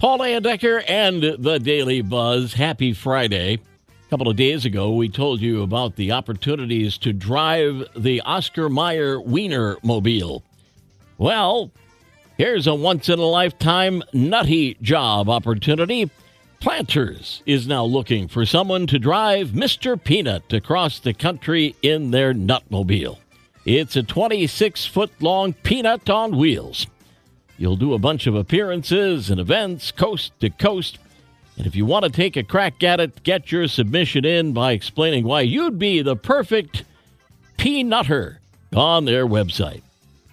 Paul Layendecker and the Daily Buzz. Happy Friday. A couple of days ago, we told you about the opportunities to drive the Oscar Mayer Wiener Mobile. Well, here's a once in a lifetime nutty job opportunity. Planters is now looking for someone to drive Mr. Peanut across the country in their Nutmobile. It's a 26 foot long peanut on wheels. You'll do a bunch of appearances and events coast to coast. And if you want to take a crack at it, get your submission in by explaining why you'd be the perfect peanutter on their website.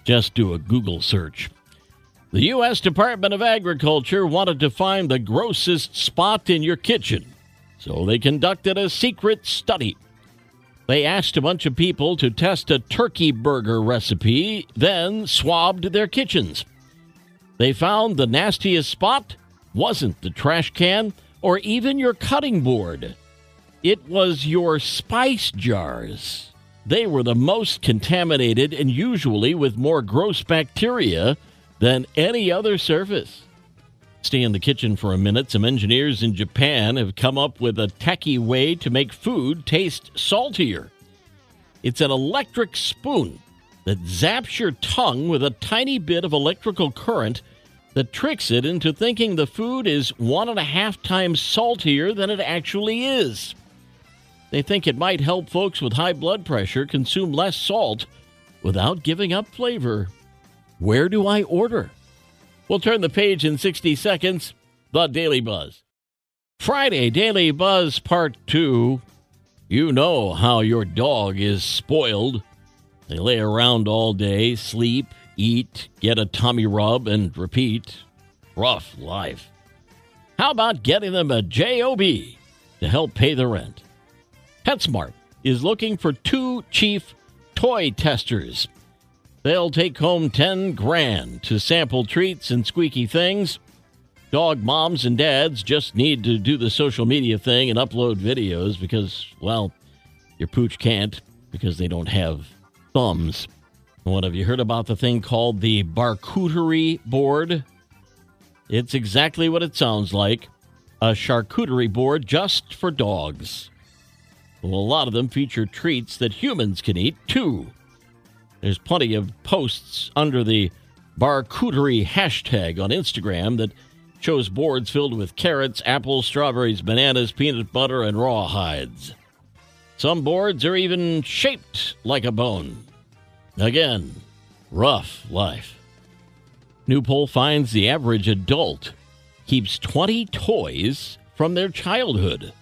Just do a Google search. The U.S. Department of Agriculture wanted to find the grossest spot in your kitchen, so they conducted a secret study. They asked a bunch of people to test a turkey burger recipe, then swabbed their kitchens. They found the nastiest spot wasn't the trash can or even your cutting board. It was your spice jars. They were the most contaminated and usually with more gross bacteria than any other surface. Stay in the kitchen for a minute. Some engineers in Japan have come up with a techie way to make food taste saltier. It's an electric spoon that zaps your tongue with a tiny bit of electrical current that tricks it into thinking the food is one and a half times saltier than it actually is. They think it might help folks with high blood pressure consume less salt without giving up flavor. Where do I order? We'll turn the page in 60 seconds. The Daily Buzz. Friday Daily Buzz Part 2. You know how your dog is spoiled. They lay around all day, sleep, eat, get a tummy rub, and repeat. Rough life. How about getting them a JOB to help pay the rent? PetSmart is looking for two chief toy testers. They'll take home 10 grand to sample treats and squeaky things. Dog moms and dads just need to do the social media thing and upload videos because, well, your pooch can't because they don't have thumbs. What have you heard about the thing called the Barkcuterie board? It's exactly what it sounds like a charcuterie board just for dogs. Well, a lot of them feature treats that humans can eat too. There's plenty of posts under the Barkcuterie hashtag on Instagram that shows boards filled with carrots, apples, strawberries, bananas, peanut butter, and raw hides. Some boards are even shaped like a bone. Again, rough life. New poll finds the average adult keeps 20 toys from their childhood,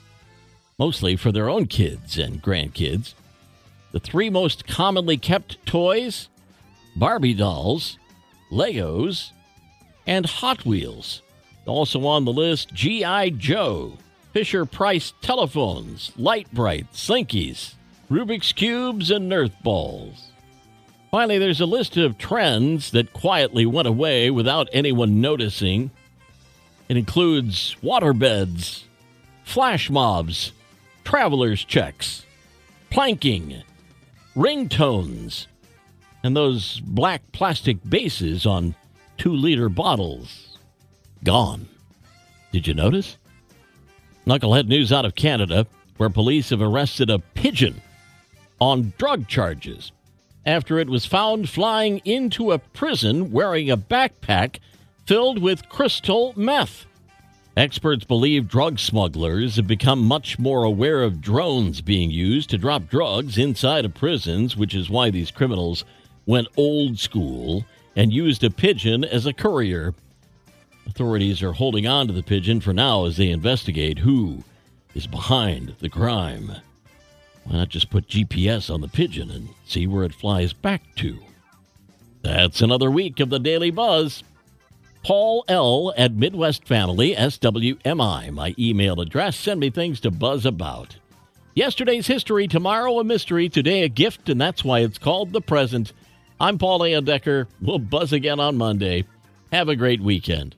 mostly for their own kids and grandkids. The three most commonly kept toys Barbie dolls, Legos, and Hot Wheels. Also on the list, G.I. Joe, Fisher Price telephones, Lite-Brite, Slinkies, Rubik's Cubes, and Nerf balls. Finally, there's a list of trends that quietly went away without anyone noticing. It includes waterbeds, flash mobs, traveler's checks, planking, ringtones, and those black plastic bases on two liter bottles. Gone. Did you notice? Knucklehead news out of Canada, where police have arrested a pigeon on drug charges after it was found flying into a prison wearing a backpack filled with crystal meth. Experts believe drug smugglers have become much more aware of drones being used to drop drugs inside of prisons, which is why these criminals went old school and used a pigeon as a courier. Authorities are holding on to the pigeon for now as they investigate who is behind the crime. Why not just put GPS on the pigeon and see where it flies back to? That's another week of the Daily Buzz. Paul L. at Midwest Family, SWMI. My email address. Send me things to buzz about. Yesterday's history, tomorrow a mystery, today a gift, and that's why it's called the present. I'm Paul Layendecker. We'll buzz again on Monday. Have a great weekend.